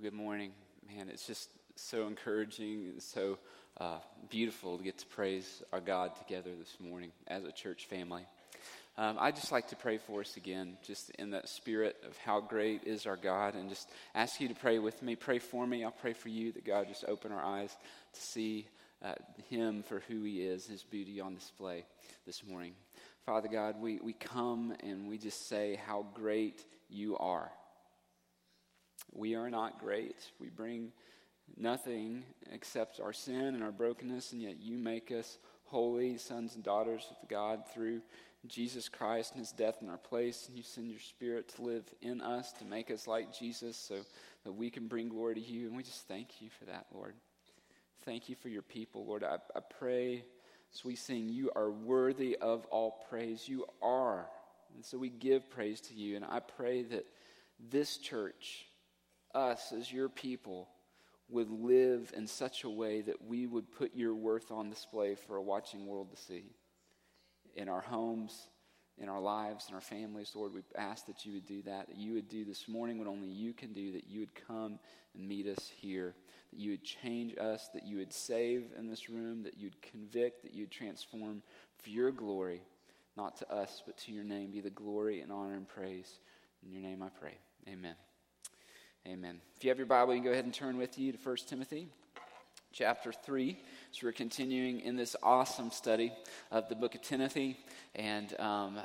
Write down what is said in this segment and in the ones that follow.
Well, good morning. Man, it's just so encouraging so uh, beautiful to get to praise our God together this morning as a church family. Um, I'd just like to pray for us again, just in that spirit of how great is our God, and just ask you to pray with me. Pray for me. I'll pray for you that God just open our eyes to see uh, Him for who He is, His beauty on display this morning. Father God, we, we come and we just say how great you are. We are not great. We bring nothing except our sin and our brokenness, and yet you make us holy sons and daughters of God through Jesus Christ and his death in our place. And you send your spirit to live in us to make us like Jesus so that we can bring glory to you. And we just thank you for that, Lord. Thank you for your people, Lord. I, I pray as we sing, you are worthy of all praise. You are. And so we give praise to you. And I pray that this church, us as your people would live in such a way that we would put your worth on display for a watching world to see. In our homes, in our lives, in our families, Lord, we ask that you would do that, that you would do this morning what only you can do, that you would come and meet us here, that you would change us, that you would save in this room, that you'd convict, that you'd transform for your glory, not to us, but to your name. Be the glory and honor and praise. In your name I pray. Amen. Amen. If you have your Bible, you can go ahead and turn with you to 1 Timothy chapter 3. So we're continuing in this awesome study of the book of Timothy. And um,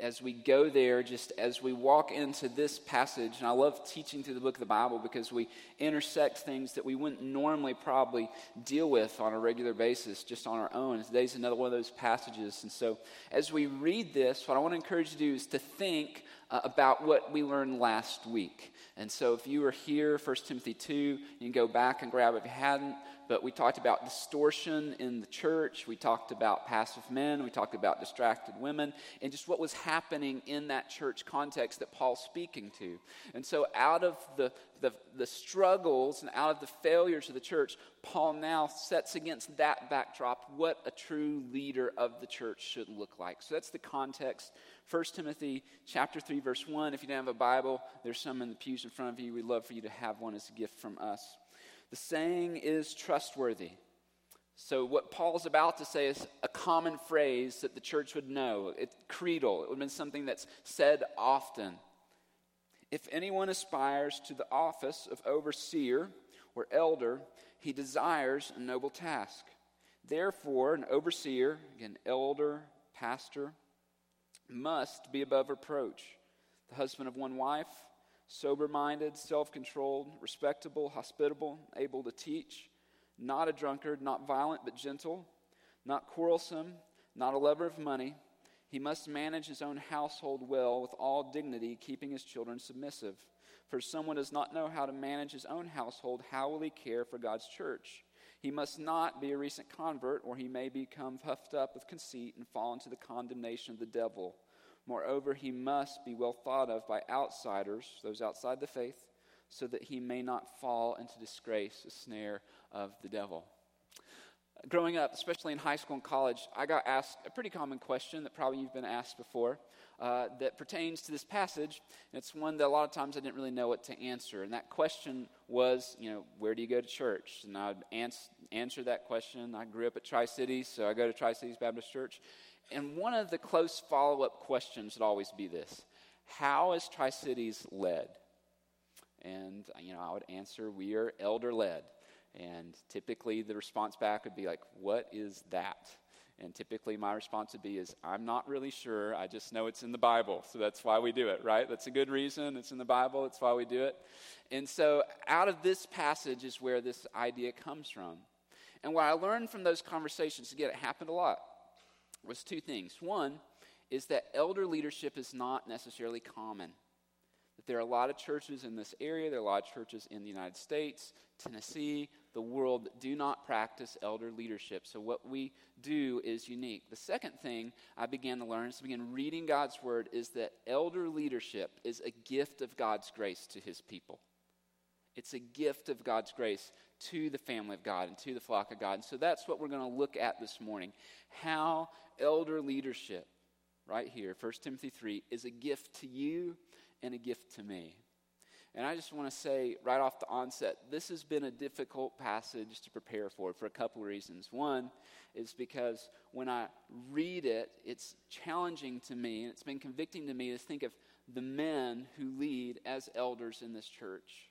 as we go there, just as we walk into this passage, and I love teaching through the book of the Bible because we intersect things that we wouldn't normally probably deal with on a regular basis just on our own. Today's another one of those passages. And so as we read this, what I want to encourage you to do is to think uh, about what we learned last week. And so if you were here, 1 Timothy 2, you can go back and grab it if you hadn't. But we talked about distortion in the church. We talked about passive men. We talked about distracted women and just what was happening in that church context that Paul's speaking to. And so, out of the, the, the struggles and out of the failures of the church, Paul now sets against that backdrop what a true leader of the church should look like. So, that's the context 1 Timothy chapter 3 verse 1. If you don't have a Bible, there's some in the pews in front of you. We'd love for you to have one as a gift from us. The saying is trustworthy. So what Paul's about to say is a common phrase that the church would know. It's creedal. It would have been something that's said often. If anyone aspires to the office of overseer or elder, he desires a noble task. Therefore, an overseer, again, elder, pastor, must be above reproach, the husband of one wife, sober minded, self controlled, respectable, hospitable, able to teach, not a drunkard, not violent but gentle, not quarrelsome, not a lover of money. He must manage his own household well with all dignity, keeping his children submissive. For someone does not know how to manage his own household, how will he care for God's church? He must not be a recent convert, or he may become puffed up with conceit and fall into the condemnation of the devil. Moreover, he must be well thought of by outsiders, those outside the faith, so that he may not fall into disgrace, the snare of the devil. Growing up, especially in high school and college, I got asked a pretty common question that probably you've been asked before uh, that pertains to this passage. And it's one that a lot of times I didn't really know what to answer. And that question was, you know, where do you go to church? And I'd ans- answer that question. I grew up at Tri Cities, so I go to Tri Cities Baptist Church. And one of the close follow up questions would always be this How is Tri Cities led? And, you know, I would answer, We are elder led. And typically the response back would be like, What is that? And typically my response would be is, I'm not really sure. I just know it's in the Bible. So that's why we do it, right? That's a good reason. It's in the Bible. That's why we do it. And so out of this passage is where this idea comes from. And what I learned from those conversations, again, it happened a lot, was two things. One is that elder leadership is not necessarily common. That there are a lot of churches in this area, there are a lot of churches in the United States, Tennessee, the world do not practice elder leadership. So, what we do is unique. The second thing I began to learn as I began reading God's word is that elder leadership is a gift of God's grace to his people. It's a gift of God's grace to the family of God and to the flock of God. And so that's what we're going to look at this morning. How elder leadership, right here, 1 Timothy 3, is a gift to you and a gift to me. And I just want to say right off the onset, this has been a difficult passage to prepare for for a couple of reasons. One is because when I read it, it's challenging to me, and it's been convicting to me to think of the men who lead as elders in this church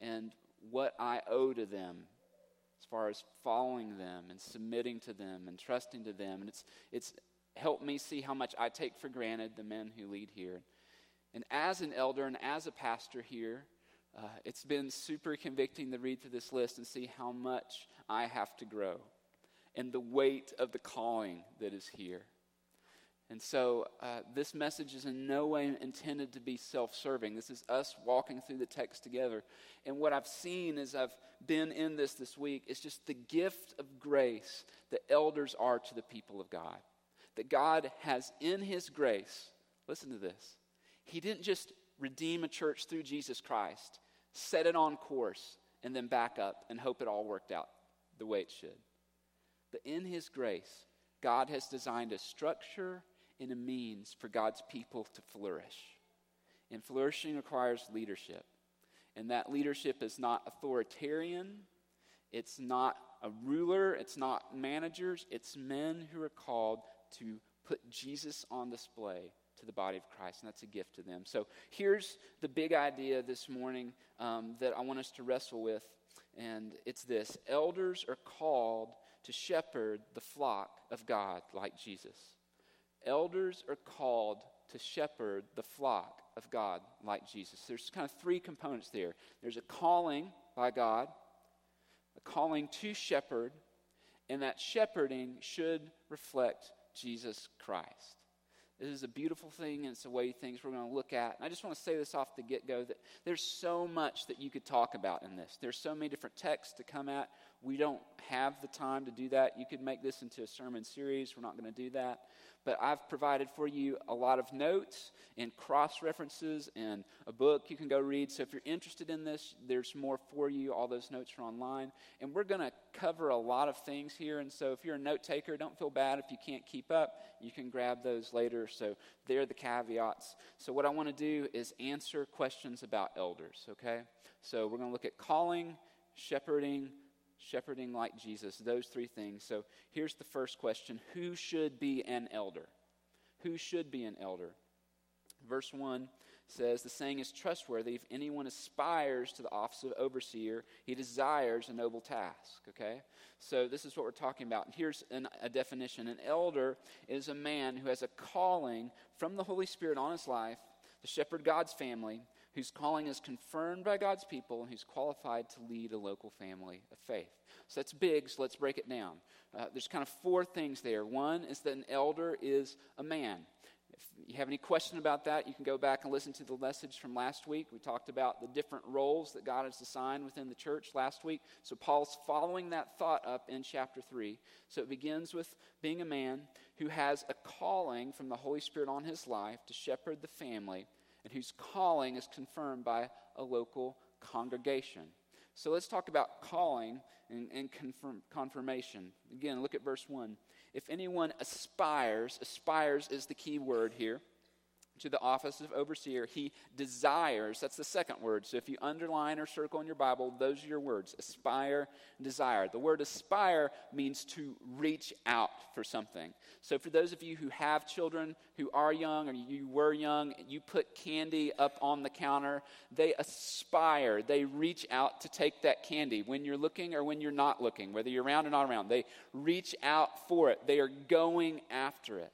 and what I owe to them as far as following them and submitting to them and trusting to them. And it's, it's helped me see how much I take for granted the men who lead here. And as an elder and as a pastor here, uh, it's been super convicting to read through this list and see how much I have to grow and the weight of the calling that is here. And so, uh, this message is in no way intended to be self serving. This is us walking through the text together. And what I've seen as I've been in this this week is just the gift of grace that elders are to the people of God. That God has in His grace, listen to this, He didn't just redeem a church through Jesus Christ, set it on course, and then back up and hope it all worked out the way it should. But in His grace, God has designed a structure and a means for God's people to flourish. And flourishing requires leadership. And that leadership is not authoritarian, it's not a ruler, it's not managers, it's men who are called to put Jesus on display to the body of Christ, and that's a gift to them. So here's the big idea this morning um, that I want us to wrestle with, and it's this Elders are called to shepherd the flock of God like Jesus. Elders are called to shepherd the flock of God like Jesus. There's kind of three components there there's a calling by God, a calling to shepherd, and that shepherding should reflect Jesus Christ. This is a beautiful thing, and it's a way things we're going to look at. And I just want to say this off the get go that there's so much that you could talk about in this. There's so many different texts to come at. We don't have the time to do that. You could make this into a sermon series. We're not going to do that but I've provided for you a lot of notes and cross references and a book you can go read. So if you're interested in this, there's more for you. All those notes are online. And we're going to cover a lot of things here. And so if you're a note taker, don't feel bad if you can't keep up. You can grab those later. So they're the caveats. So what I want to do is answer questions about elders, okay? So we're going to look at calling, shepherding, shepherding like Jesus, those three things. So here's the first question Who should be an elder? Who should be an elder? Verse 1 says, The saying is trustworthy. If anyone aspires to the office of overseer, he desires a noble task. Okay? So this is what we're talking about. And here's an, a definition An elder is a man who has a calling from the Holy Spirit on his life to shepherd God's family whose calling is confirmed by God's people and who's qualified to lead a local family of faith. So that's big, so let's break it down. Uh, there's kind of four things there. One is that an elder is a man. If you have any question about that, you can go back and listen to the message from last week. We talked about the different roles that God has assigned within the church last week. So Paul's following that thought up in chapter 3. So it begins with being a man who has a calling from the Holy Spirit on his life to shepherd the family and whose calling is confirmed by a local congregation. So let's talk about calling and, and confirm, confirmation. Again, look at verse 1. If anyone aspires, aspires is the key word here to the office of overseer, he desires. That's the second word. So if you underline or circle in your Bible, those are your words aspire, desire. The word aspire means to reach out for something. So for those of you who have children who are young or you were young, you put candy up on the counter, they aspire. They reach out to take that candy when you're looking or when you're not looking, whether you're around or not around. They reach out for it, they are going after it.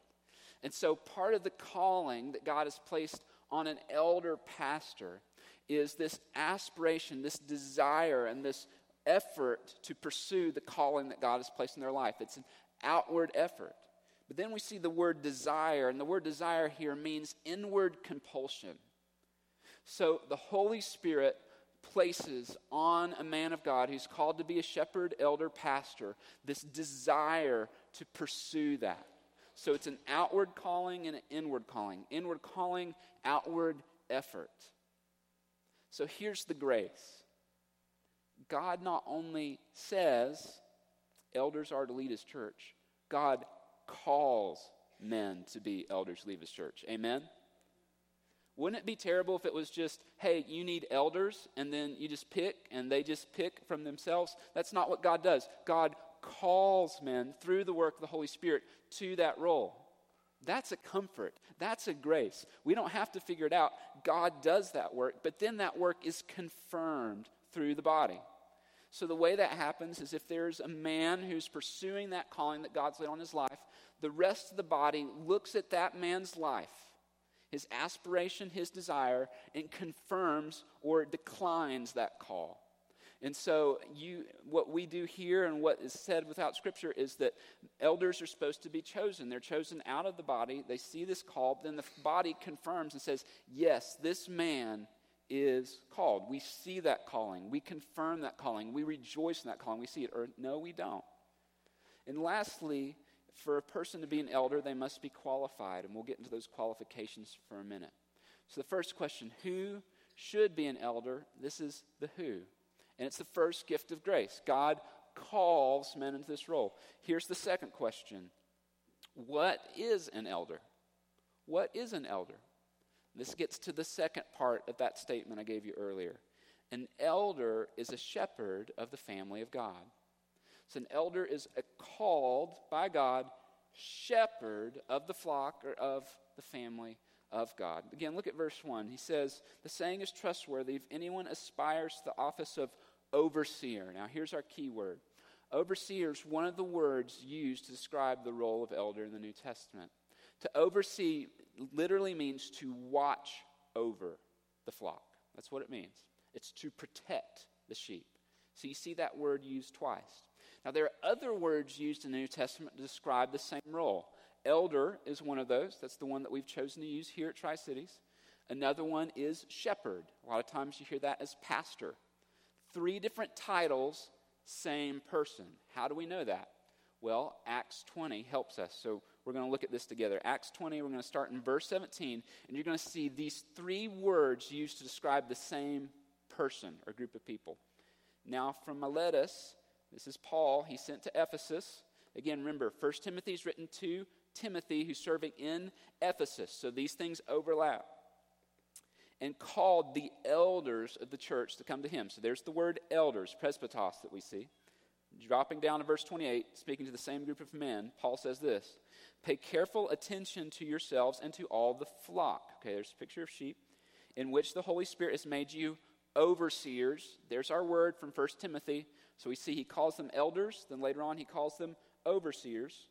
And so, part of the calling that God has placed on an elder pastor is this aspiration, this desire, and this effort to pursue the calling that God has placed in their life. It's an outward effort. But then we see the word desire, and the word desire here means inward compulsion. So the Holy Spirit places on a man of God who's called to be a shepherd, elder, pastor, this desire to pursue that. So it's an outward calling and an inward calling. Inward calling, outward effort. So here's the grace God not only says elders are to lead his church, God calls men to be elders to lead his church. Amen? Wouldn't it be terrible if it was just, hey, you need elders, and then you just pick, and they just pick from themselves? That's not what God does. God calls men through the work of the Holy Spirit to that role. That's a comfort. That's a grace. We don't have to figure it out. God does that work, but then that work is confirmed through the body. So the way that happens is if there's a man who's pursuing that calling that God's laid on his life, the rest of the body looks at that man's life, his aspiration, his desire, and confirms or declines that call. And so, you, what we do here and what is said without Scripture is that elders are supposed to be chosen. They're chosen out of the body. They see this call, then the body confirms and says, Yes, this man is called. We see that calling. We confirm that calling. We rejoice in that calling. We see it. Or no, we don't. And lastly, for a person to be an elder, they must be qualified. And we'll get into those qualifications for a minute. So, the first question who should be an elder? This is the who. And it's the first gift of grace. God calls men into this role. Here's the second question What is an elder? What is an elder? This gets to the second part of that statement I gave you earlier. An elder is a shepherd of the family of God. So, an elder is a called by God shepherd of the flock or of the family of God. Again, look at verse 1. He says, The saying is trustworthy if anyone aspires to the office of overseer. Now, here's our key word. Overseer is one of the words used to describe the role of elder in the New Testament. To oversee literally means to watch over the flock. That's what it means. It's to protect the sheep. So you see that word used twice. Now, there are other words used in the New Testament to describe the same role. Elder is one of those. That's the one that we've chosen to use here at Tri Cities. Another one is shepherd. A lot of times you hear that as pastor. Three different titles, same person. How do we know that? Well, Acts 20 helps us. So we're going to look at this together. Acts 20, we're going to start in verse 17, and you're going to see these three words used to describe the same person or group of people. Now, from Miletus, this is Paul. He's sent to Ephesus. Again, remember, 1 Timothy is written to Timothy, who's serving in Ephesus. So these things overlap. And called the elders of the church to come to him. So there's the word elders, presbyteros, that we see. Dropping down to verse 28, speaking to the same group of men, Paul says this Pay careful attention to yourselves and to all the flock. Okay, there's a picture of sheep, in which the Holy Spirit has made you overseers. There's our word from 1 Timothy. So we see he calls them elders, then later on he calls them overseers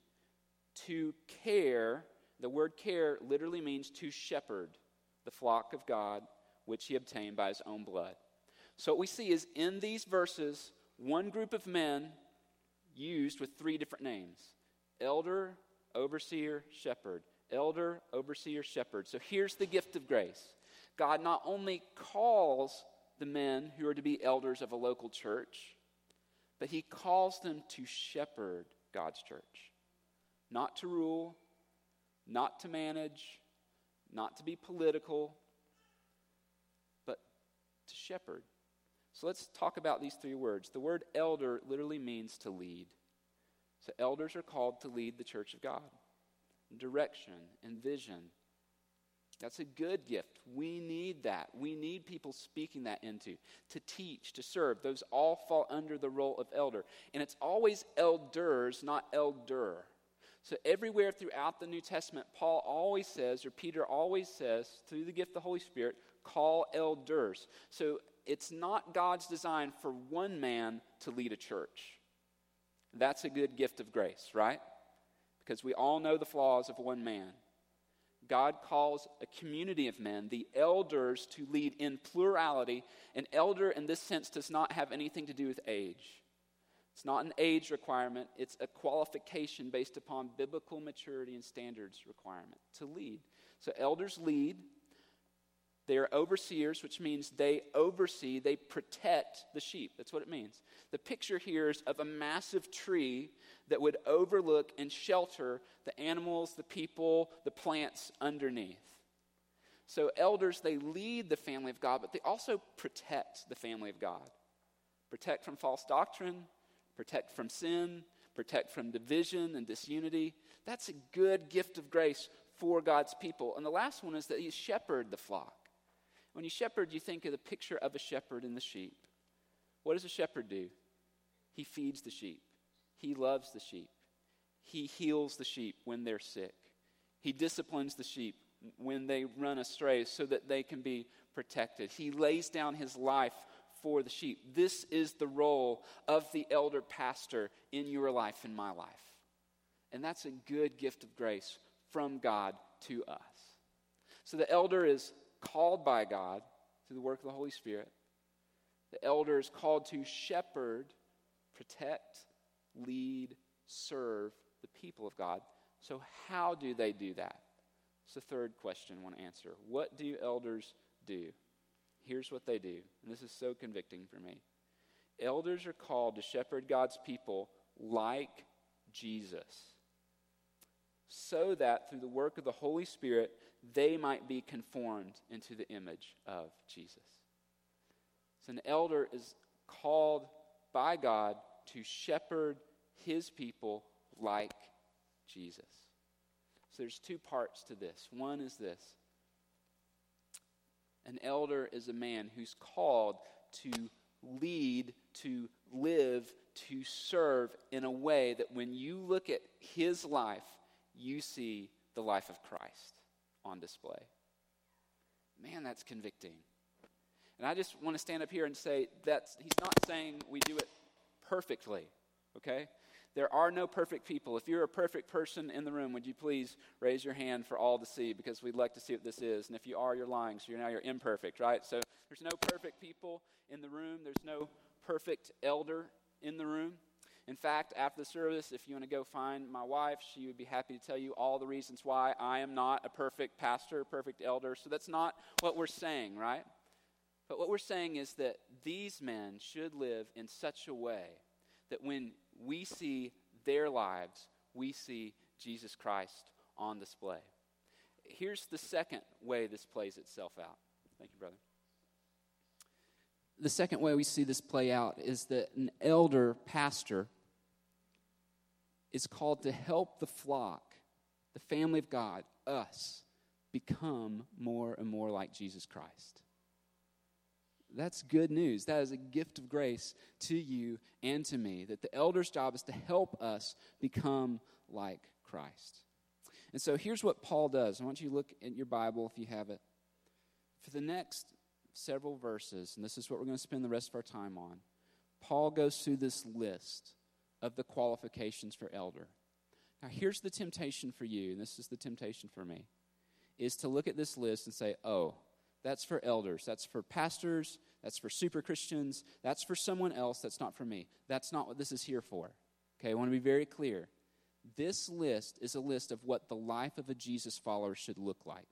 to care. The word care literally means to shepherd the flock of God, which he obtained by his own blood. So, what we see is in these verses, one group of men used with three different names elder, overseer, shepherd. Elder, overseer, shepherd. So, here's the gift of grace God not only calls the men who are to be elders of a local church, but he calls them to shepherd God's church not to rule, not to manage, not to be political, but to shepherd. So let's talk about these three words. The word elder literally means to lead. So elders are called to lead the church of God direction and vision. That's a good gift. We need that. We need people speaking that into, to teach, to serve. Those all fall under the role of elder. And it's always elders, not elder. So, everywhere throughout the New Testament, Paul always says, or Peter always says, through the gift of the Holy Spirit, call elders. So, it's not God's design for one man to lead a church. That's a good gift of grace, right? Because we all know the flaws of one man. God calls a community of men, the elders, to lead in plurality. An elder, in this sense, does not have anything to do with age. It's not an age requirement, it's a qualification based upon biblical maturity and standards requirement to lead. So elders lead. They are overseers, which means they oversee, they protect the sheep. That's what it means. The picture here is of a massive tree that would overlook and shelter the animals, the people, the plants underneath. So, elders, they lead the family of God, but they also protect the family of God. Protect from false doctrine, protect from sin, protect from division and disunity. That's a good gift of grace for God's people. And the last one is that you shepherd the flock. When you shepherd, you think of the picture of a shepherd and the sheep. What does a shepherd do? He feeds the sheep, he loves the sheep, he heals the sheep when they're sick, he disciplines the sheep when they run astray so that they can be protected. He lays down his life for the sheep. This is the role of the elder pastor in your life, in my life. And that's a good gift of grace from God to us. So the elder is called by God through the work of the Holy Spirit. The elder is called to shepherd, protect, lead, serve the people of God. So, how do they do that? It's the third question I want to answer. What do elders do? Here's what they do, and this is so convicting for me. Elders are called to shepherd God's people like Jesus, so that through the work of the Holy Spirit, they might be conformed into the image of Jesus. So, an elder is called by God to shepherd his people like Jesus. So, there's two parts to this. One is this an elder is a man who's called to lead, to live, to serve in a way that when you look at his life, you see the life of Christ on display. Man, that's convicting. And I just want to stand up here and say that he's not saying we do it perfectly, okay? There are no perfect people. If you're a perfect person in the room, would you please raise your hand for all to see because we'd like to see what this is. And if you are, you're lying, so you're now you're imperfect, right? So there's no perfect people in the room. There's no perfect elder in the room. In fact, after the service, if you want to go find my wife, she would be happy to tell you all the reasons why I am not a perfect pastor, perfect elder. So that's not what we're saying, right? But what we're saying is that these men should live in such a way that when we see their lives, we see Jesus Christ on display. Here's the second way this plays itself out. Thank you, brother. The second way we see this play out is that an elder pastor is called to help the flock, the family of God, us, become more and more like Jesus Christ. That's good news. That is a gift of grace to you and to me. That the elder's job is to help us become like Christ. And so here's what Paul does. I want you to look at your Bible if you have it. For the next several verses, and this is what we're going to spend the rest of our time on, Paul goes through this list of the qualifications for elder. Now, here's the temptation for you, and this is the temptation for me, is to look at this list and say, oh, that's for elders, that's for pastors, that's for super Christians, that's for someone else, that's not for me. That's not what this is here for. Okay, I want to be very clear. This list is a list of what the life of a Jesus follower should look like.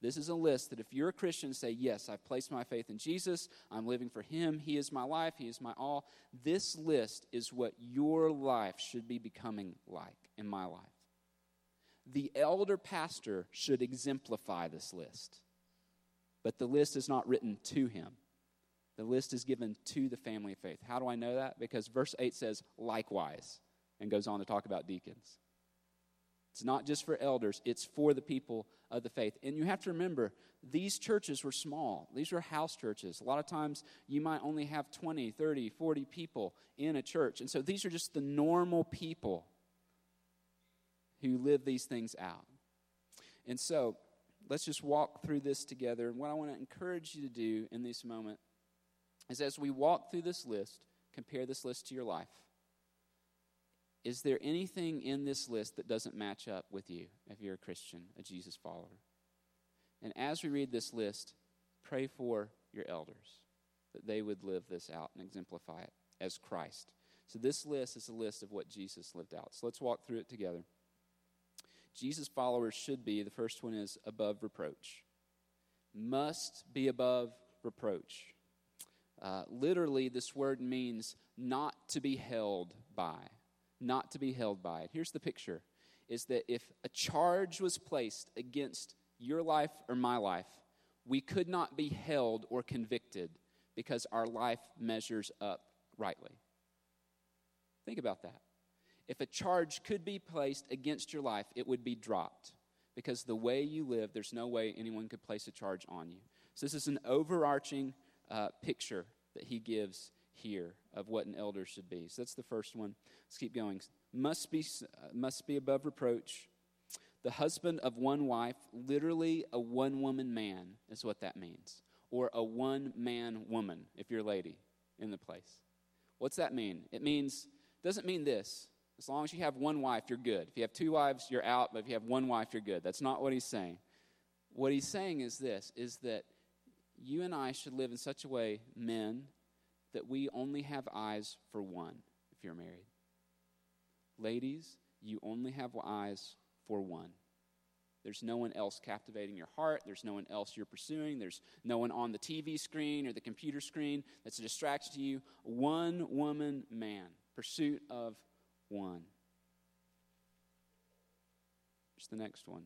This is a list that if you're a Christian, say, Yes, I've placed my faith in Jesus. I'm living for Him. He is my life. He is my all. This list is what your life should be becoming like in my life. The elder pastor should exemplify this list, but the list is not written to him. The list is given to the family of faith. How do I know that? Because verse 8 says, likewise, and goes on to talk about deacons. It's not just for elders, it's for the people of the faith. And you have to remember, these churches were small. These were house churches. A lot of times you might only have 20, 30, 40 people in a church. And so these are just the normal people who live these things out. And so let's just walk through this together. And what I want to encourage you to do in this moment is as we walk through this list, compare this list to your life is there anything in this list that doesn't match up with you if you're a Christian, a Jesus follower? And as we read this list, pray for your elders that they would live this out and exemplify it as Christ. So, this list is a list of what Jesus lived out. So, let's walk through it together. Jesus' followers should be the first one is above reproach, must be above reproach. Uh, literally, this word means not to be held by not to be held by. Here's the picture is that if a charge was placed against your life or my life, we could not be held or convicted because our life measures up rightly. Think about that. If a charge could be placed against your life, it would be dropped. because the way you live, there's no way anyone could place a charge on you. So, this is an overarching uh, picture that he gives here of what an elder should be. So, that's the first one. Let's keep going. Must be, uh, must be above reproach. The husband of one wife, literally a one woman man, is what that means. Or a one man woman, if you're a lady in the place. What's that mean? It means, doesn't mean this. As long as you have one wife, you're good. If you have two wives, you're out, but if you have one wife, you're good. That's not what he's saying. What he's saying is this is that you and I should live in such a way, men, that we only have eyes for one if you're married. Ladies, you only have eyes for one. There's no one else captivating your heart. There's no one else you're pursuing. There's no one on the TV screen or the computer screen that's a distraction to you. One woman, man. Pursuit of one. Here's the next one.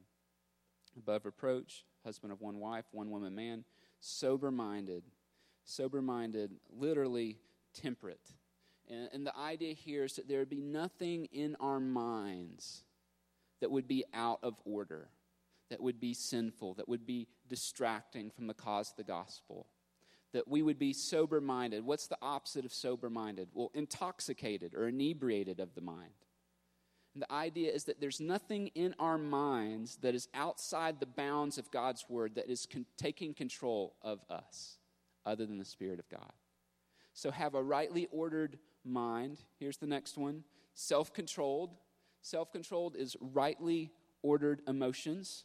Above reproach, husband of one wife, one woman, man. Sober minded. Sober minded, literally temperate. And, and the idea here is that there would be nothing in our minds that would be out of order that would be sinful, that would be distracting from the cause of the gospel. That we would be sober minded. What's the opposite of sober minded? Well, intoxicated or inebriated of the mind. And the idea is that there's nothing in our minds that is outside the bounds of God's word that is con- taking control of us other than the Spirit of God. So have a rightly ordered mind. Here's the next one self controlled. Self controlled is rightly ordered emotions.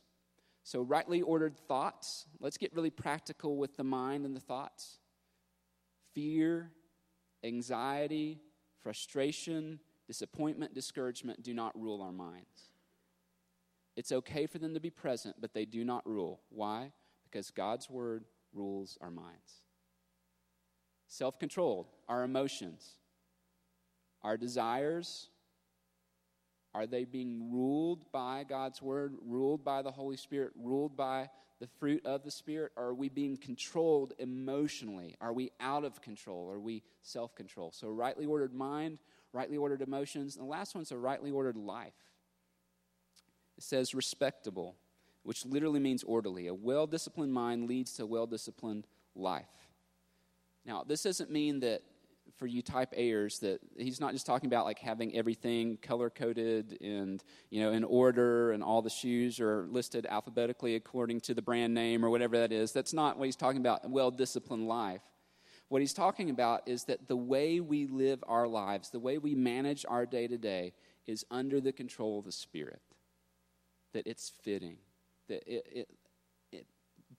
So, rightly ordered thoughts. Let's get really practical with the mind and the thoughts. Fear, anxiety, frustration, disappointment, discouragement do not rule our minds. It's okay for them to be present, but they do not rule. Why? Because God's word rules our minds. Self controlled, our emotions, our desires, are they being ruled by God's word, ruled by the Holy Spirit, ruled by the fruit of the Spirit? Or are we being controlled emotionally? Are we out of control? Are we self control? So, rightly ordered mind, rightly ordered emotions. And the last one's a rightly ordered life. It says respectable, which literally means orderly. A well disciplined mind leads to a well disciplined life. Now, this doesn't mean that for you type A'ers that he's not just talking about like having everything color coded and you know in order and all the shoes are listed alphabetically according to the brand name or whatever that is. That's not what he's talking about. Well disciplined life. What he's talking about is that the way we live our lives, the way we manage our day to day, is under the control of the Spirit. That it's fitting. That it, it, it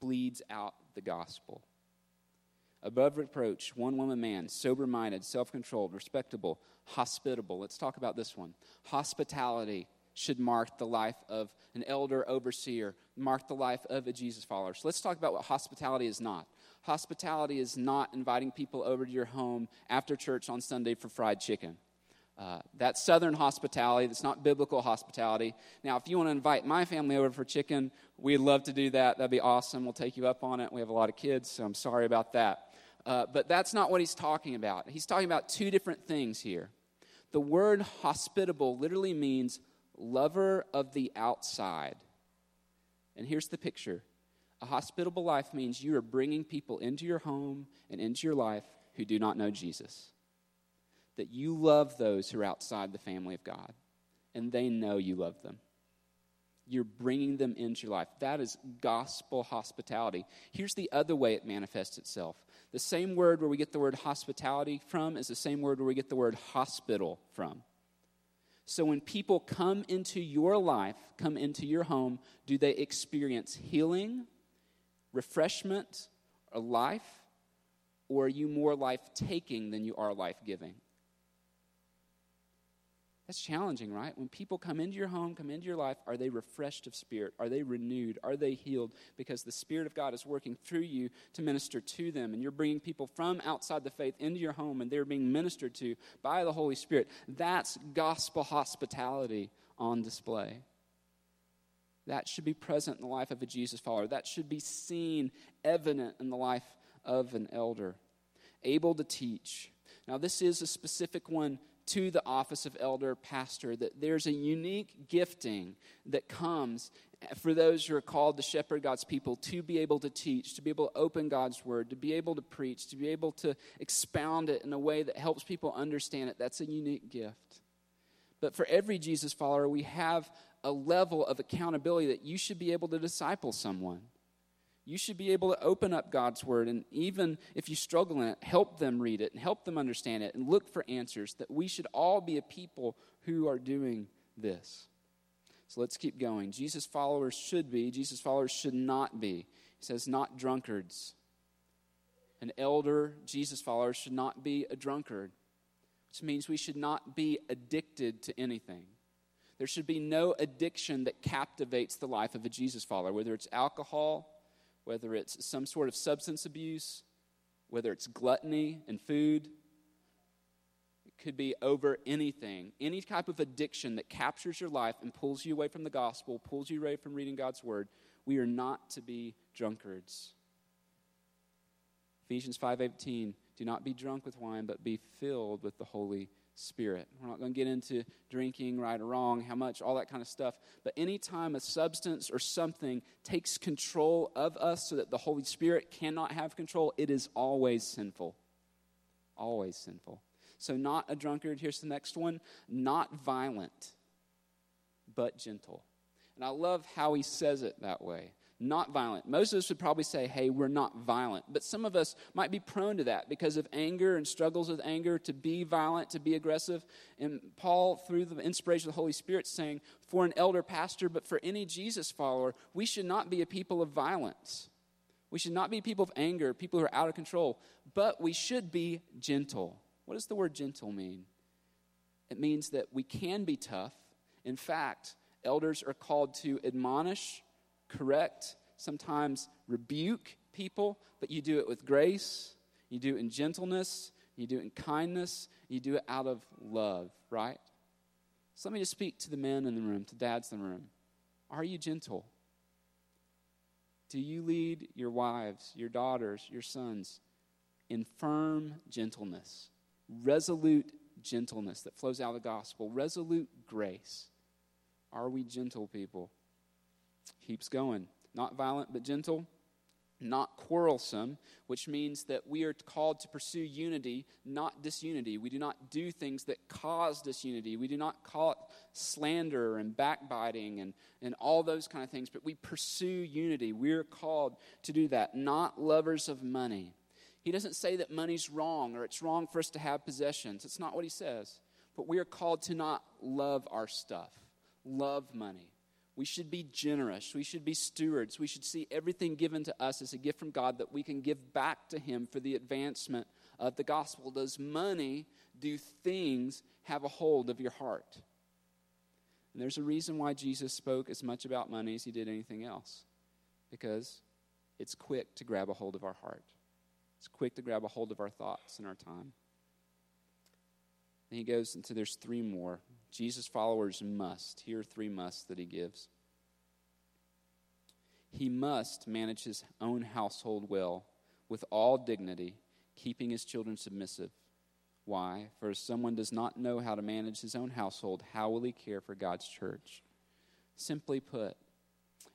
bleeds out the gospel above reproach, one woman man, sober minded, self controlled, respectable, hospitable. Let's talk about this one. Hospitality should mark the life of an elder overseer, mark the life of a Jesus follower. So let's talk about what hospitality is not. Hospitality is not inviting people over to your home after church on Sunday for fried chicken. Uh, that's southern hospitality. That's not biblical hospitality. Now, if you want to invite my family over for chicken, we'd love to do that. That'd be awesome. We'll take you up on it. We have a lot of kids, so I'm sorry about that. Uh, but that's not what he's talking about. He's talking about two different things here. The word hospitable literally means lover of the outside. And here's the picture a hospitable life means you are bringing people into your home and into your life who do not know Jesus. That you love those who are outside the family of God, and they know you love them. You're bringing them into your life. That is gospel hospitality. Here's the other way it manifests itself the same word where we get the word hospitality from is the same word where we get the word hospital from. So when people come into your life, come into your home, do they experience healing, refreshment, or life? Or are you more life taking than you are life giving? That's challenging, right? When people come into your home, come into your life, are they refreshed of spirit? Are they renewed? Are they healed? Because the Spirit of God is working through you to minister to them. And you're bringing people from outside the faith into your home and they're being ministered to by the Holy Spirit. That's gospel hospitality on display. That should be present in the life of a Jesus follower. That should be seen, evident in the life of an elder. Able to teach. Now, this is a specific one to the office of elder pastor that there's a unique gifting that comes for those who are called to shepherd God's people to be able to teach, to be able to open God's word, to be able to preach, to be able to expound it in a way that helps people understand it. That's a unique gift. But for every Jesus follower, we have a level of accountability that you should be able to disciple someone. You should be able to open up God's word and even if you struggle in it, help them read it and help them understand it and look for answers. That we should all be a people who are doing this. So let's keep going. Jesus followers should be, Jesus followers should not be. He says, not drunkards. An elder, Jesus follower, should not be a drunkard, which means we should not be addicted to anything. There should be no addiction that captivates the life of a Jesus follower, whether it's alcohol, whether it's some sort of substance abuse, whether it's gluttony and food. It could be over anything, any type of addiction that captures your life and pulls you away from the gospel, pulls you away from reading God's word. We are not to be drunkards. Ephesians 5:18 Do not be drunk with wine but be filled with the Holy Spirit. We're not going to get into drinking, right or wrong, how much, all that kind of stuff. But anytime a substance or something takes control of us so that the Holy Spirit cannot have control, it is always sinful. Always sinful. So, not a drunkard. Here's the next one not violent, but gentle. And I love how he says it that way not violent. Most of us would probably say, hey, we're not violent. But some of us might be prone to that because of anger and struggles with anger, to be violent, to be aggressive. And Paul, through the inspiration of the Holy Spirit, saying, for an elder pastor, but for any Jesus follower, we should not be a people of violence. We should not be people of anger, people who are out of control, but we should be gentle. What does the word gentle mean? It means that we can be tough. In fact, elders are called to admonish correct, sometimes rebuke people, but you do it with grace, you do it in gentleness, you do it in kindness, you do it out of love, right? So let me just speak to the men in the room, to dads in the room. Are you gentle? Do you lead your wives, your daughters, your sons in firm gentleness, resolute gentleness that flows out of the gospel, resolute grace? Are we gentle people? Keeps going. Not violent, but gentle. Not quarrelsome, which means that we are called to pursue unity, not disunity. We do not do things that cause disunity. We do not call it slander and backbiting and, and all those kind of things, but we pursue unity. We're called to do that. Not lovers of money. He doesn't say that money's wrong or it's wrong for us to have possessions. It's not what he says. But we are called to not love our stuff, love money. We should be generous. We should be stewards. We should see everything given to us as a gift from God that we can give back to Him for the advancement of the gospel. Does money, do things have a hold of your heart? And there's a reason why Jesus spoke as much about money as he did anything else. Because it's quick to grab a hold of our heart, it's quick to grab a hold of our thoughts and our time. And he goes into there's three more. Jesus' followers must. Here are three musts that he gives. He must manage his own household well, with all dignity, keeping his children submissive. Why? For if someone does not know how to manage his own household, how will he care for God's church? Simply put,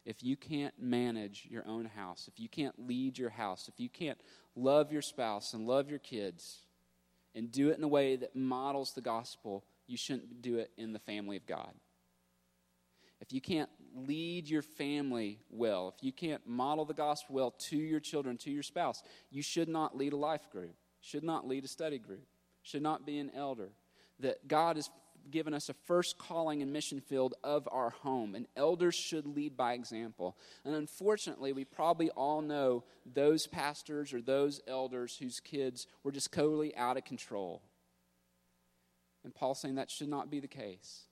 if you can't manage your own house, if you can't lead your house, if you can't love your spouse and love your kids and do it in a way that models the gospel, you shouldn't do it in the family of God. If you can't lead your family well, if you can't model the gospel well to your children, to your spouse, you should not lead a life group, should not lead a study group, should not be an elder. That God has given us a first calling and mission field of our home, and elders should lead by example. And unfortunately, we probably all know those pastors or those elders whose kids were just totally out of control and Paul's saying that should not be the case.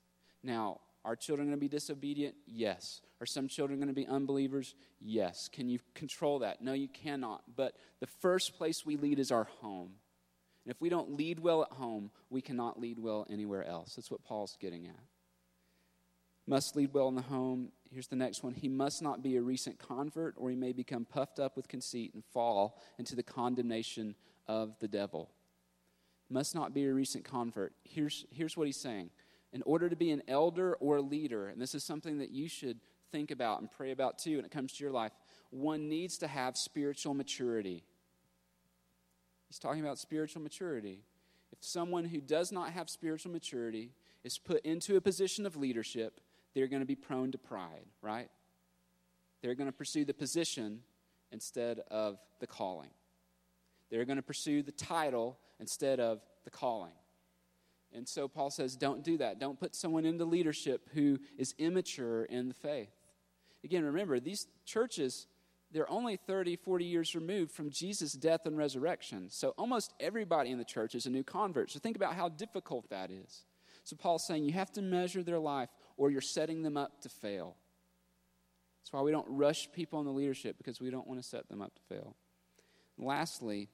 Now, are children going to be disobedient? Yes. Are some children going to be unbelievers? Yes. Can you control that? No, you cannot. But the first place we lead is our home. And if we don't lead well at home, we cannot lead well anywhere else. That's what Paul's getting at. Must lead well in the home. Here's the next one. He must not be a recent convert, or he may become puffed up with conceit and fall into the condemnation of the devil must not be a recent convert. Here's, here's what he's saying. In order to be an elder or a leader, and this is something that you should think about and pray about too when it comes to your life. One needs to have spiritual maturity. He's talking about spiritual maturity. If someone who does not have spiritual maturity is put into a position of leadership, they're going to be prone to pride, right? They're going to pursue the position instead of the calling. They're going to pursue the title instead of the calling. And so Paul says, don't do that. Don't put someone into leadership who is immature in the faith. Again, remember, these churches, they're only 30, 40 years removed from Jesus' death and resurrection. So almost everybody in the church is a new convert. So think about how difficult that is. So Paul's saying you have to measure their life or you're setting them up to fail. That's why we don't rush people in the leadership because we don't want to set them up to fail. Lastly,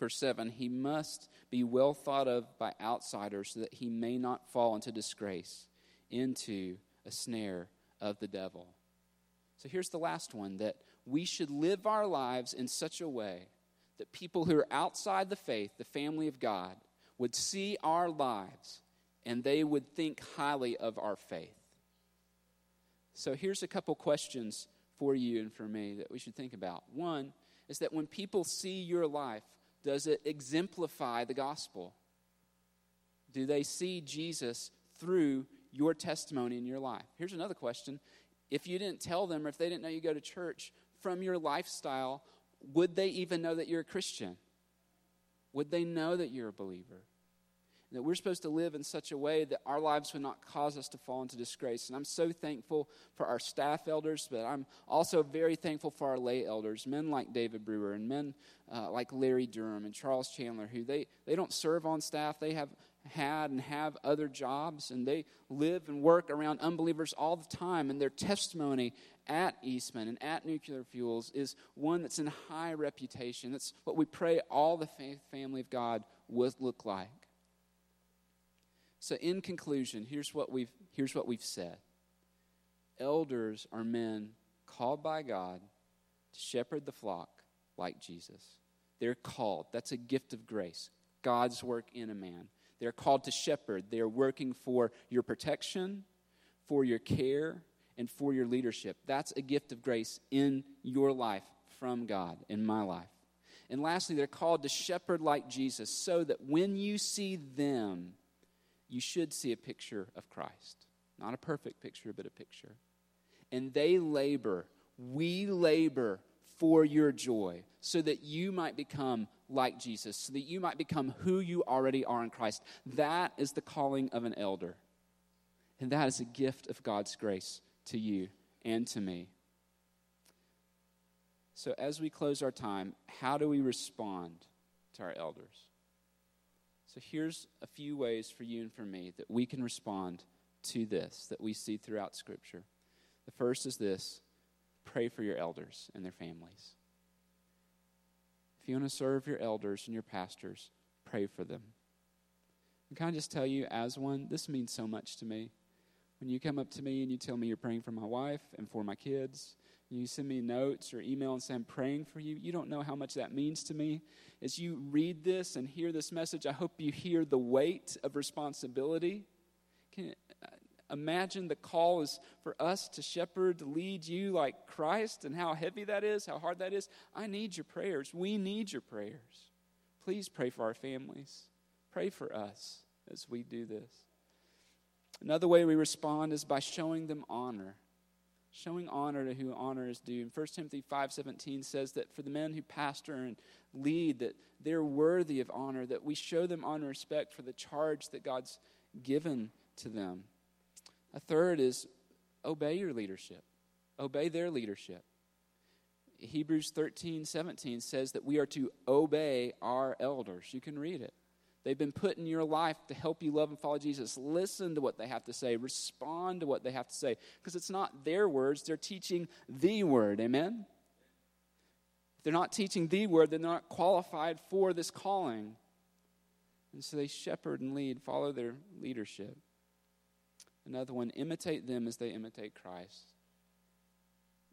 verse 7 he must be well thought of by outsiders so that he may not fall into disgrace, into a snare of the devil. So here's the last one that we should live our lives in such a way that people who are outside the faith, the family of God, would see our lives and they would think highly of our faith. So here's a couple questions for you and for me that we should think about. One is that when people see your life, does it exemplify the gospel? Do they see Jesus through your testimony in your life? Here's another question. If you didn't tell them or if they didn't know you go to church, from your lifestyle, would they even know that you're a Christian? Would they know that you're a believer? That we're supposed to live in such a way that our lives would not cause us to fall into disgrace. And I'm so thankful for our staff elders, but I'm also very thankful for our lay elders, men like David Brewer and men uh, like Larry Durham and Charles Chandler, who they, they don't serve on staff. They have had and have other jobs, and they live and work around unbelievers all the time. And their testimony at Eastman and at Nuclear Fuels is one that's in high reputation. That's what we pray all the family of God would look like. So, in conclusion, here's what we've, here's what we've said Elders are men called by God to shepherd the flock like Jesus. They're called. That's a gift of grace. God's work in a man. They're called to shepherd. They're working for your protection, for your care, and for your leadership. That's a gift of grace in your life from God, in my life. And lastly, they're called to shepherd like Jesus so that when you see them, you should see a picture of Christ. Not a perfect picture, but a picture. And they labor, we labor for your joy, so that you might become like Jesus, so that you might become who you already are in Christ. That is the calling of an elder. And that is a gift of God's grace to you and to me. So, as we close our time, how do we respond to our elders? So here's a few ways for you and for me that we can respond to this that we see throughout Scripture. The first is this pray for your elders and their families. If you want to serve your elders and your pastors, pray for them. And can I just tell you, as one, this means so much to me. When you come up to me and you tell me you're praying for my wife and for my kids, you send me notes or email and say, I'm praying for you. You don't know how much that means to me. As you read this and hear this message, I hope you hear the weight of responsibility. Can uh, imagine the call is for us to shepherd, lead you like Christ, and how heavy that is, how hard that is? I need your prayers. We need your prayers. Please pray for our families. Pray for us as we do this. Another way we respond is by showing them honor showing honor to who honor is due. And 1 Timothy 5:17 says that for the men who pastor and lead that they're worthy of honor, that we show them honor and respect for the charge that God's given to them. A third is obey your leadership. Obey their leadership. Hebrews 13, 17 says that we are to obey our elders. You can read it. They've been put in your life to help you love and follow Jesus. Listen to what they have to say, respond to what they have to say, because it's not their words, they're teaching the word. Amen? If they're not teaching the word, they're not qualified for this calling. And so they shepherd and lead, follow their leadership. Another one, imitate them as they imitate Christ.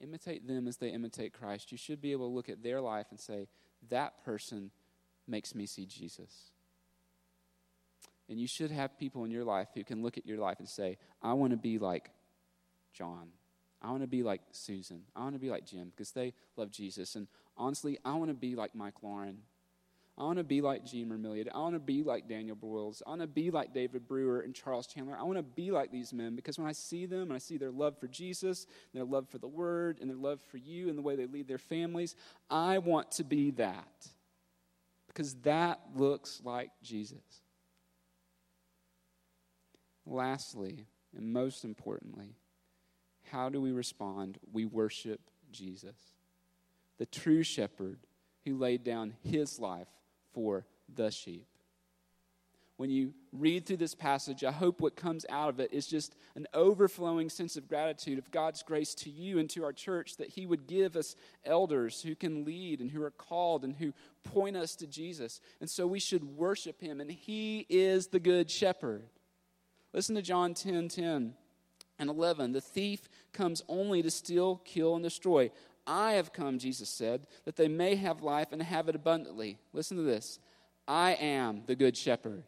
Imitate them as they imitate Christ. You should be able to look at their life and say, that person makes me see Jesus. And you should have people in your life who can look at your life and say, I want to be like John. I want to be like Susan. I want to be like Jim because they love Jesus. And honestly, I want to be like Mike Lauren. I want to be like Gene Mermilliod. I want to be like Daniel Broyles. I want to be like David Brewer and Charles Chandler. I want to be like these men because when I see them and I see their love for Jesus, their love for the Word, and their love for you and the way they lead their families, I want to be that because that looks like Jesus. Lastly, and most importantly, how do we respond? We worship Jesus, the true shepherd who laid down his life for the sheep. When you read through this passage, I hope what comes out of it is just an overflowing sense of gratitude of God's grace to you and to our church that He would give us elders who can lead and who are called and who point us to Jesus. And so we should worship Him, and He is the good shepherd. Listen to John 10 10 and 11. The thief comes only to steal, kill, and destroy. I have come, Jesus said, that they may have life and have it abundantly. Listen to this I am the good shepherd.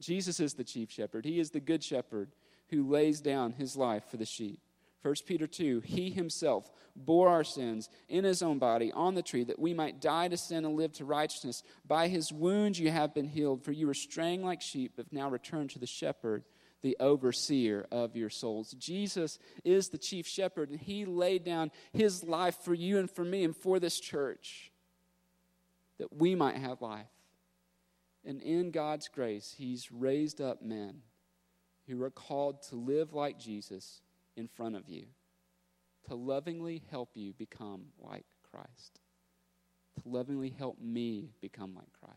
Jesus is the chief shepherd. He is the good shepherd who lays down his life for the sheep. 1 Peter 2 He himself bore our sins in his own body on the tree that we might die to sin and live to righteousness. By his wounds you have been healed, for you were straying like sheep, but now return to the shepherd the overseer of your souls. Jesus is the chief shepherd, and he laid down his life for you and for me and for this church that we might have life. And in God's grace, he's raised up men who are called to live like Jesus in front of you, to lovingly help you become like Christ, to lovingly help me become like Christ.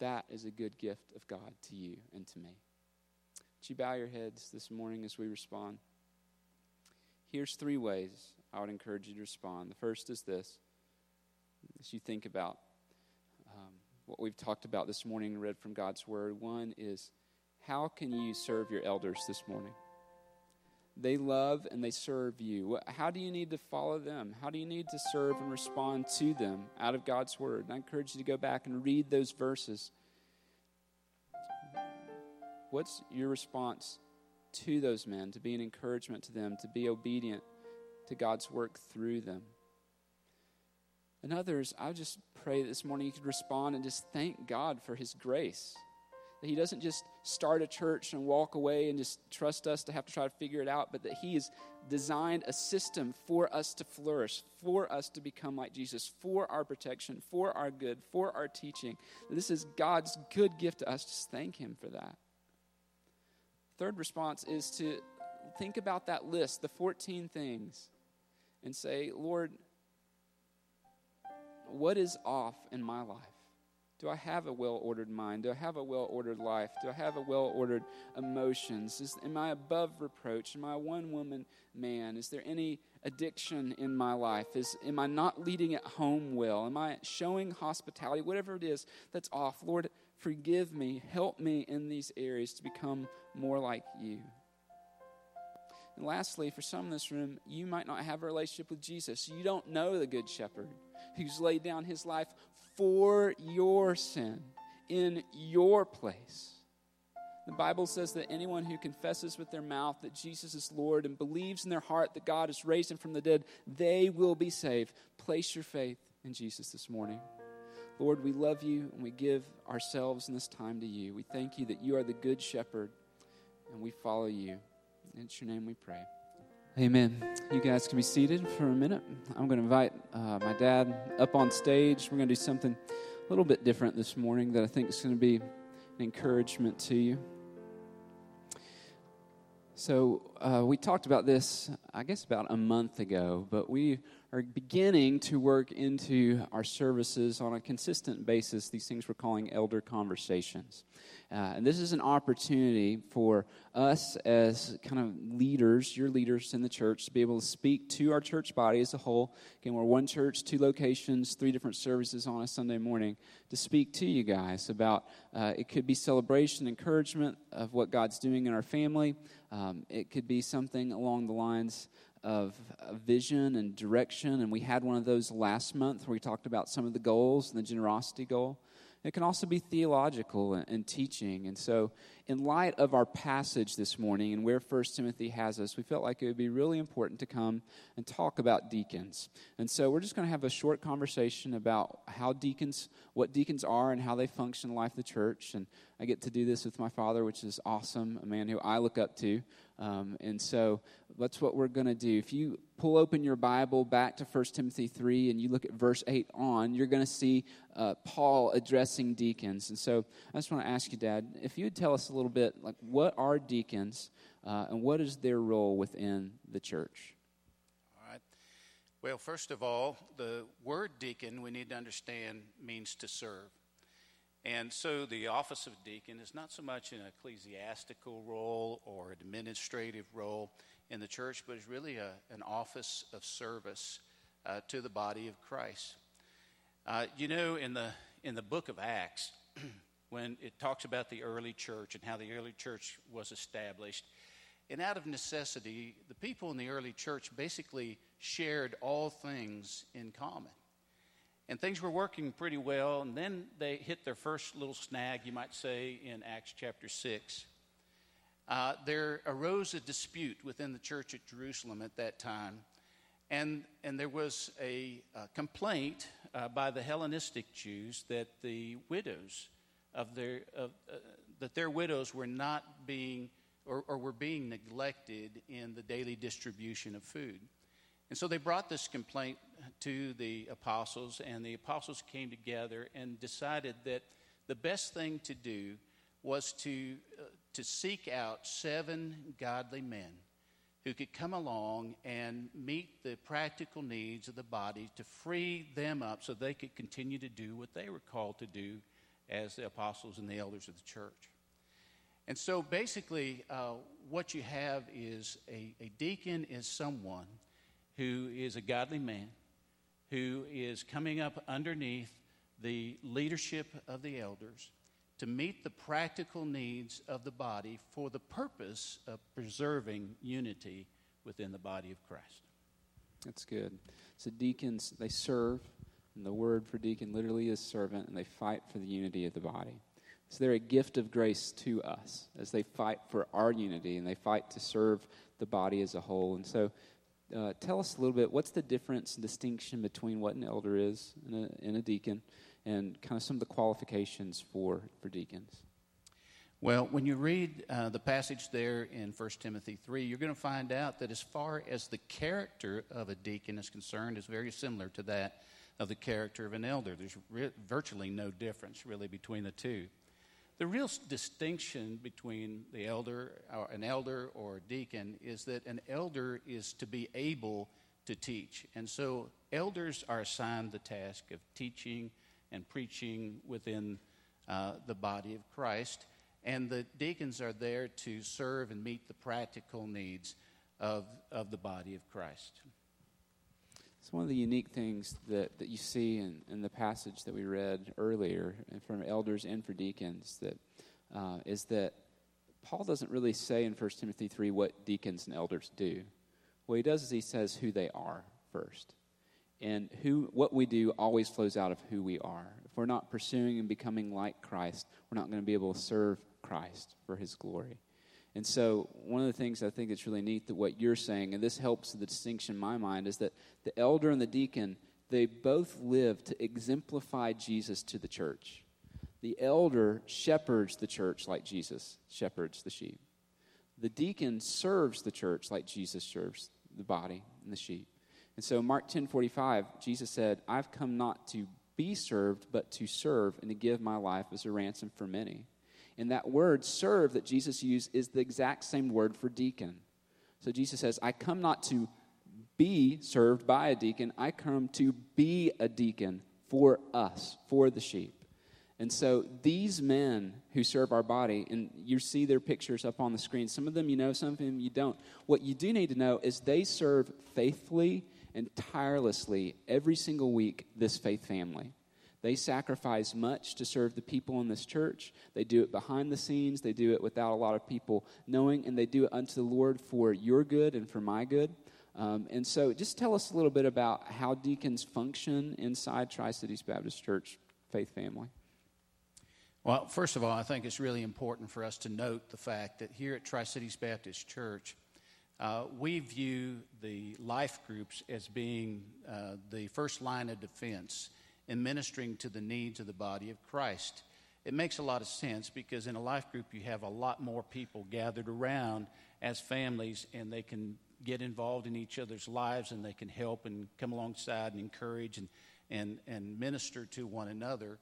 That is a good gift of God to you and to me. Would you bow your heads this morning as we respond? Here's three ways I would encourage you to respond. The first is this as you think about um, what we've talked about this morning and read from God's Word. One is how can you serve your elders this morning? They love and they serve you. How do you need to follow them? How do you need to serve and respond to them out of God's Word? And I encourage you to go back and read those verses What's your response to those men, to be an encouragement to them, to be obedient to God's work through them? And others, I just pray this morning you could respond and just thank God for His grace. That He doesn't just start a church and walk away and just trust us to have to try to figure it out, but that He has designed a system for us to flourish, for us to become like Jesus, for our protection, for our good, for our teaching. This is God's good gift to us. Just thank Him for that. Third response is to think about that list, the 14 things, and say, Lord, what is off in my life? Do I have a well ordered mind? Do I have a well ordered life? Do I have a well ordered emotions? Is, am I above reproach? Am I a one woman man? Is there any addiction in my life? Is, am I not leading at home well? Am I showing hospitality? Whatever it is that's off, Lord, forgive me. Help me in these areas to become more like you. And lastly, for some in this room, you might not have a relationship with Jesus. You don't know the Good Shepherd who's laid down his life for your sin in your place. The Bible says that anyone who confesses with their mouth that Jesus is Lord and believes in their heart that God has raised him from the dead, they will be saved. Place your faith in Jesus this morning. Lord, we love you and we give ourselves in this time to you. We thank you that you are the good shepherd and we follow you. In your name we pray. Amen. You guys can be seated for a minute. I'm going to invite uh, my dad up on stage. We're going to do something a little bit different this morning that I think is going to be an encouragement to you. So, uh, we talked about this, I guess, about a month ago, but we are beginning to work into our services on a consistent basis these things we're calling elder conversations. Uh, and this is an opportunity for us as kind of leaders, your leaders in the church, to be able to speak to our church body as a whole. Again, we're one church, two locations, three different services on a Sunday morning, to speak to you guys about uh, it could be celebration, encouragement of what God's doing in our family. Um, it could be something along the lines of vision and direction. And we had one of those last month where we talked about some of the goals and the generosity goal. It can also be theological and, and, teaching. And so, in light of our passage this morning and where First Timothy has us, we felt like it would be really important to come and talk about deacons. And so, we're just going to have a short conversation about how deacons, what deacons are, and how they function in the life of the church. And I get to do this with my father, which is awesome, a man who I look up to. Um, and so that's what we're going to do. If you pull open your Bible back to 1 Timothy 3 and you look at verse 8 on, you're going to see uh, Paul addressing deacons. And so I just want to ask you, Dad, if you would tell us a little bit, like, what are deacons uh, and what is their role within the church? All right. Well, first of all, the word deacon, we need to understand, means to serve. And so the office of deacon is not so much an ecclesiastical role or administrative role in the church, but is really a, an office of service uh, to the body of Christ. Uh, you know, in the in the book of Acts, when it talks about the early church and how the early church was established, and out of necessity, the people in the early church basically shared all things in common and things were working pretty well. And then they hit their first little snag, you might say, in Acts chapter 6. Uh, there arose a dispute within the church at Jerusalem at that time. And, and there was a, a complaint uh, by the Hellenistic Jews that the widows of their, of, uh, that their widows were not being or, or were being neglected in the daily distribution of food. And so they brought this complaint to the apostles, and the apostles came together and decided that the best thing to do was to, uh, to seek out seven godly men who could come along and meet the practical needs of the body to free them up so they could continue to do what they were called to do as the apostles and the elders of the church. And so basically, uh, what you have is a, a deacon is someone who is a godly man, who is coming up underneath the leadership of the elders to meet the practical needs of the body for the purpose of preserving unity within the body of Christ. That's good. So, deacons, they serve, and the word for deacon literally is servant, and they fight for the unity of the body. So, they're a gift of grace to us as they fight for our unity and they fight to serve the body as a whole. And so, uh, tell us a little bit what's the difference and distinction between what an elder is and a, and a deacon and kind of some of the qualifications for, for deacons? Well when you read uh, the passage there in 1 timothy 3 you're going to find out that as far as the character of a deacon is concerned is very similar to that of the character of an elder. There's re- virtually no difference really between the two the real distinction between the elder, or an elder or a deacon, is that an elder is to be able to teach. And so elders are assigned the task of teaching and preaching within uh, the body of Christ. And the deacons are there to serve and meet the practical needs of, of the body of Christ. It's one of the unique things that, that you see in, in the passage that we read earlier from elders and for deacons that uh, is that Paul doesn't really say in 1 Timothy 3 what deacons and elders do. What he does is he says who they are first. And who what we do always flows out of who we are. If we're not pursuing and becoming like Christ, we're not going to be able to serve Christ for his glory. And so, one of the things I think that's really neat that what you're saying, and this helps the distinction in my mind, is that the elder and the deacon, they both live to exemplify Jesus to the church. The elder shepherds the church like Jesus shepherds the sheep. The deacon serves the church like Jesus serves the body and the sheep. And so, Mark 10 45, Jesus said, I've come not to be served, but to serve and to give my life as a ransom for many. And that word serve that Jesus used is the exact same word for deacon. So Jesus says, I come not to be served by a deacon, I come to be a deacon for us, for the sheep. And so these men who serve our body, and you see their pictures up on the screen, some of them you know, some of them you don't. What you do need to know is they serve faithfully and tirelessly every single week this faith family. They sacrifice much to serve the people in this church. They do it behind the scenes. They do it without a lot of people knowing, and they do it unto the Lord for your good and for my good. Um, and so, just tell us a little bit about how deacons function inside Tri Cities Baptist Church faith family. Well, first of all, I think it's really important for us to note the fact that here at Tri Cities Baptist Church, uh, we view the life groups as being uh, the first line of defense in ministering to the needs of the body of Christ. It makes a lot of sense because in a life group, you have a lot more people gathered around as families, and they can get involved in each other's lives and they can help and come alongside and encourage and, and, and minister to one another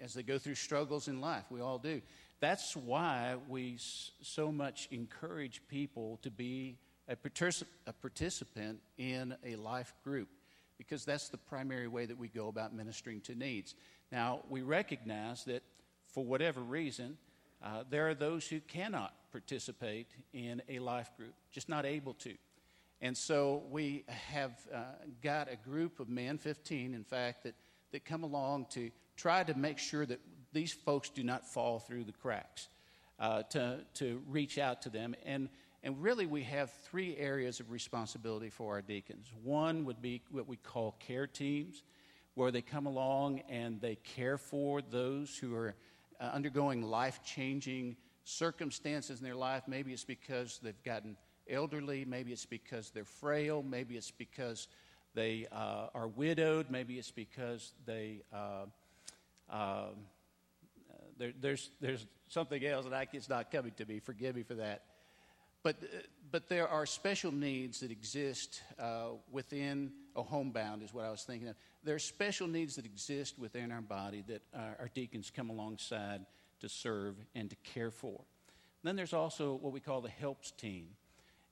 as they go through struggles in life. We all do. That's why we so much encourage people to be a, particip- a participant in a life group because that's the primary way that we go about ministering to needs. Now, we recognize that for whatever reason, uh, there are those who cannot participate in a life group, just not able to. And so we have uh, got a group of men, 15 in fact, that, that come along to try to make sure that these folks do not fall through the cracks, uh, to, to reach out to them. And, and really, we have three areas of responsibility for our deacons. One would be what we call care teams, where they come along and they care for those who are uh, undergoing life changing circumstances in their life. Maybe it's because they've gotten elderly, maybe it's because they're frail, maybe it's because they uh, are widowed, maybe it's because they. Uh, um, there, there's, there's something else, and I, it's not coming to me. Forgive me for that. But, but there are special needs that exist uh, within a homebound, is what I was thinking of. There are special needs that exist within our body that uh, our deacons come alongside to serve and to care for. then there's also what we call the helps team.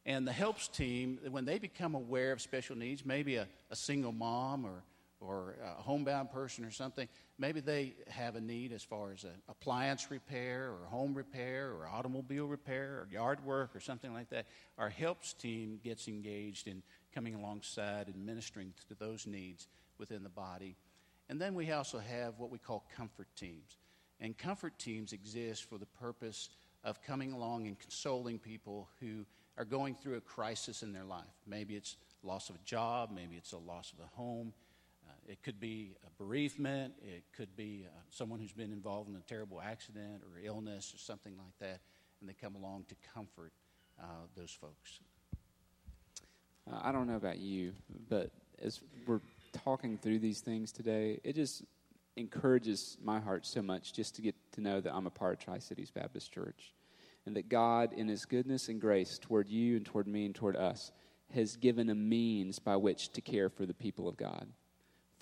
And the helps team, when they become aware of special needs, maybe a, a single mom or or a homebound person or something, maybe they have a need as far as an appliance repair or home repair or automobile repair or yard work or something like that. Our helps team gets engaged in coming alongside and ministering to those needs within the body. And then we also have what we call comfort teams. And comfort teams exist for the purpose of coming along and consoling people who are going through a crisis in their life. Maybe it's loss of a job, maybe it's a loss of a home, it could be a bereavement. It could be uh, someone who's been involved in a terrible accident or illness or something like that, and they come along to comfort uh, those folks. Uh, I don't know about you, but as we're talking through these things today, it just encourages my heart so much just to get to know that I'm a part of Tri Cities Baptist Church. And that God, in His goodness and grace toward you and toward me and toward us, has given a means by which to care for the people of God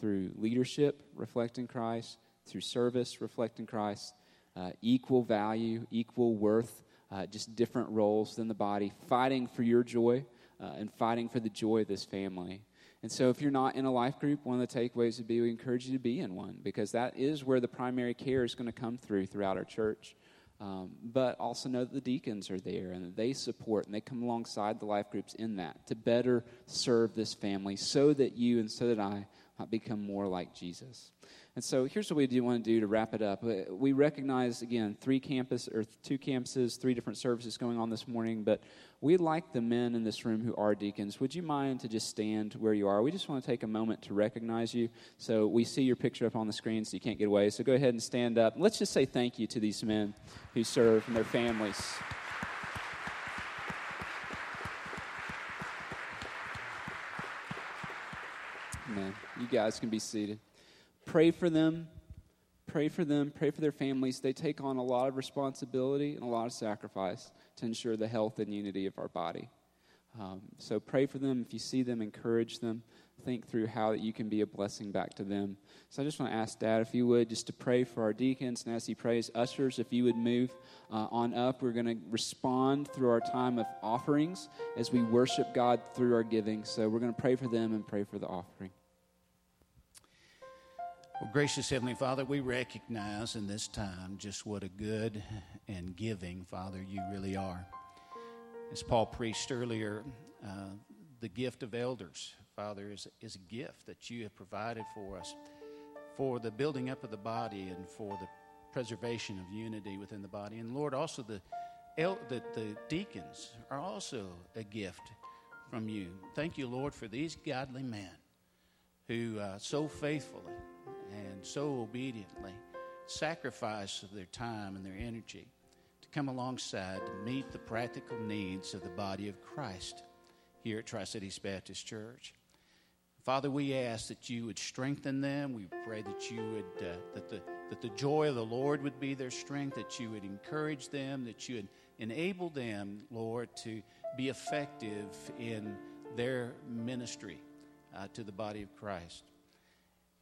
through leadership reflecting Christ, through service reflecting Christ, uh, equal value, equal worth, uh, just different roles than the body, fighting for your joy uh, and fighting for the joy of this family. And so, if you're not in a life group, one of the takeaways would be we encourage you to be in one because that is where the primary care is going to come through throughout our church. Um, but also know that the deacons are there and they support and they come alongside the life groups in that to better serve this family so that you and so that I become more like Jesus. And so here's what we do want to do to wrap it up. Uh, we recognize, again, three campus or two campuses, three different services going on this morning, but we'd like the men in this room who are deacons. Would you mind to just stand where you are? We just want to take a moment to recognize you. So we see your picture up on the screen so you can't get away. So go ahead and stand up. Let's just say thank you to these men who serve and their families. Man, you guys can be seated. Pray for them. Pray for them. Pray for their families. They take on a lot of responsibility and a lot of sacrifice to ensure the health and unity of our body. Um, so pray for them. If you see them, encourage them. Think through how you can be a blessing back to them. So I just want to ask Dad, if you would, just to pray for our deacons. And as he prays, ushers, if you would move uh, on up, we're going to respond through our time of offerings as we worship God through our giving. So we're going to pray for them and pray for the offering. Well, gracious Heavenly Father, we recognize in this time just what a good and giving Father you really are. As Paul preached earlier, uh, the gift of elders, Father, is, is a gift that you have provided for us for the building up of the body and for the preservation of unity within the body. And Lord, also the, el- the, the deacons are also a gift from you. Thank you, Lord, for these godly men who uh, so faithfully and so obediently sacrifice of their time and their energy to come alongside to meet the practical needs of the body of Christ here at Tri Cities Baptist Church. Father, we ask that you would strengthen them. We pray that you would uh, that the that the joy of the Lord would be their strength. That you would encourage them. That you would enable them, Lord, to be effective in their ministry uh, to the body of Christ.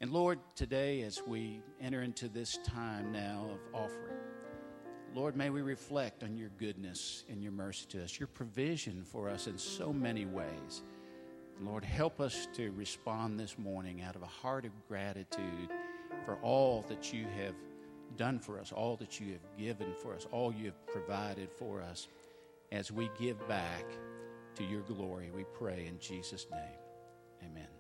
And Lord, today as we enter into this time now of offering, Lord, may we reflect on your goodness and your mercy to us, your provision for us in so many ways. Lord, help us to respond this morning out of a heart of gratitude for all that you have done for us, all that you have given for us, all you have provided for us as we give back to your glory. We pray in Jesus' name. Amen.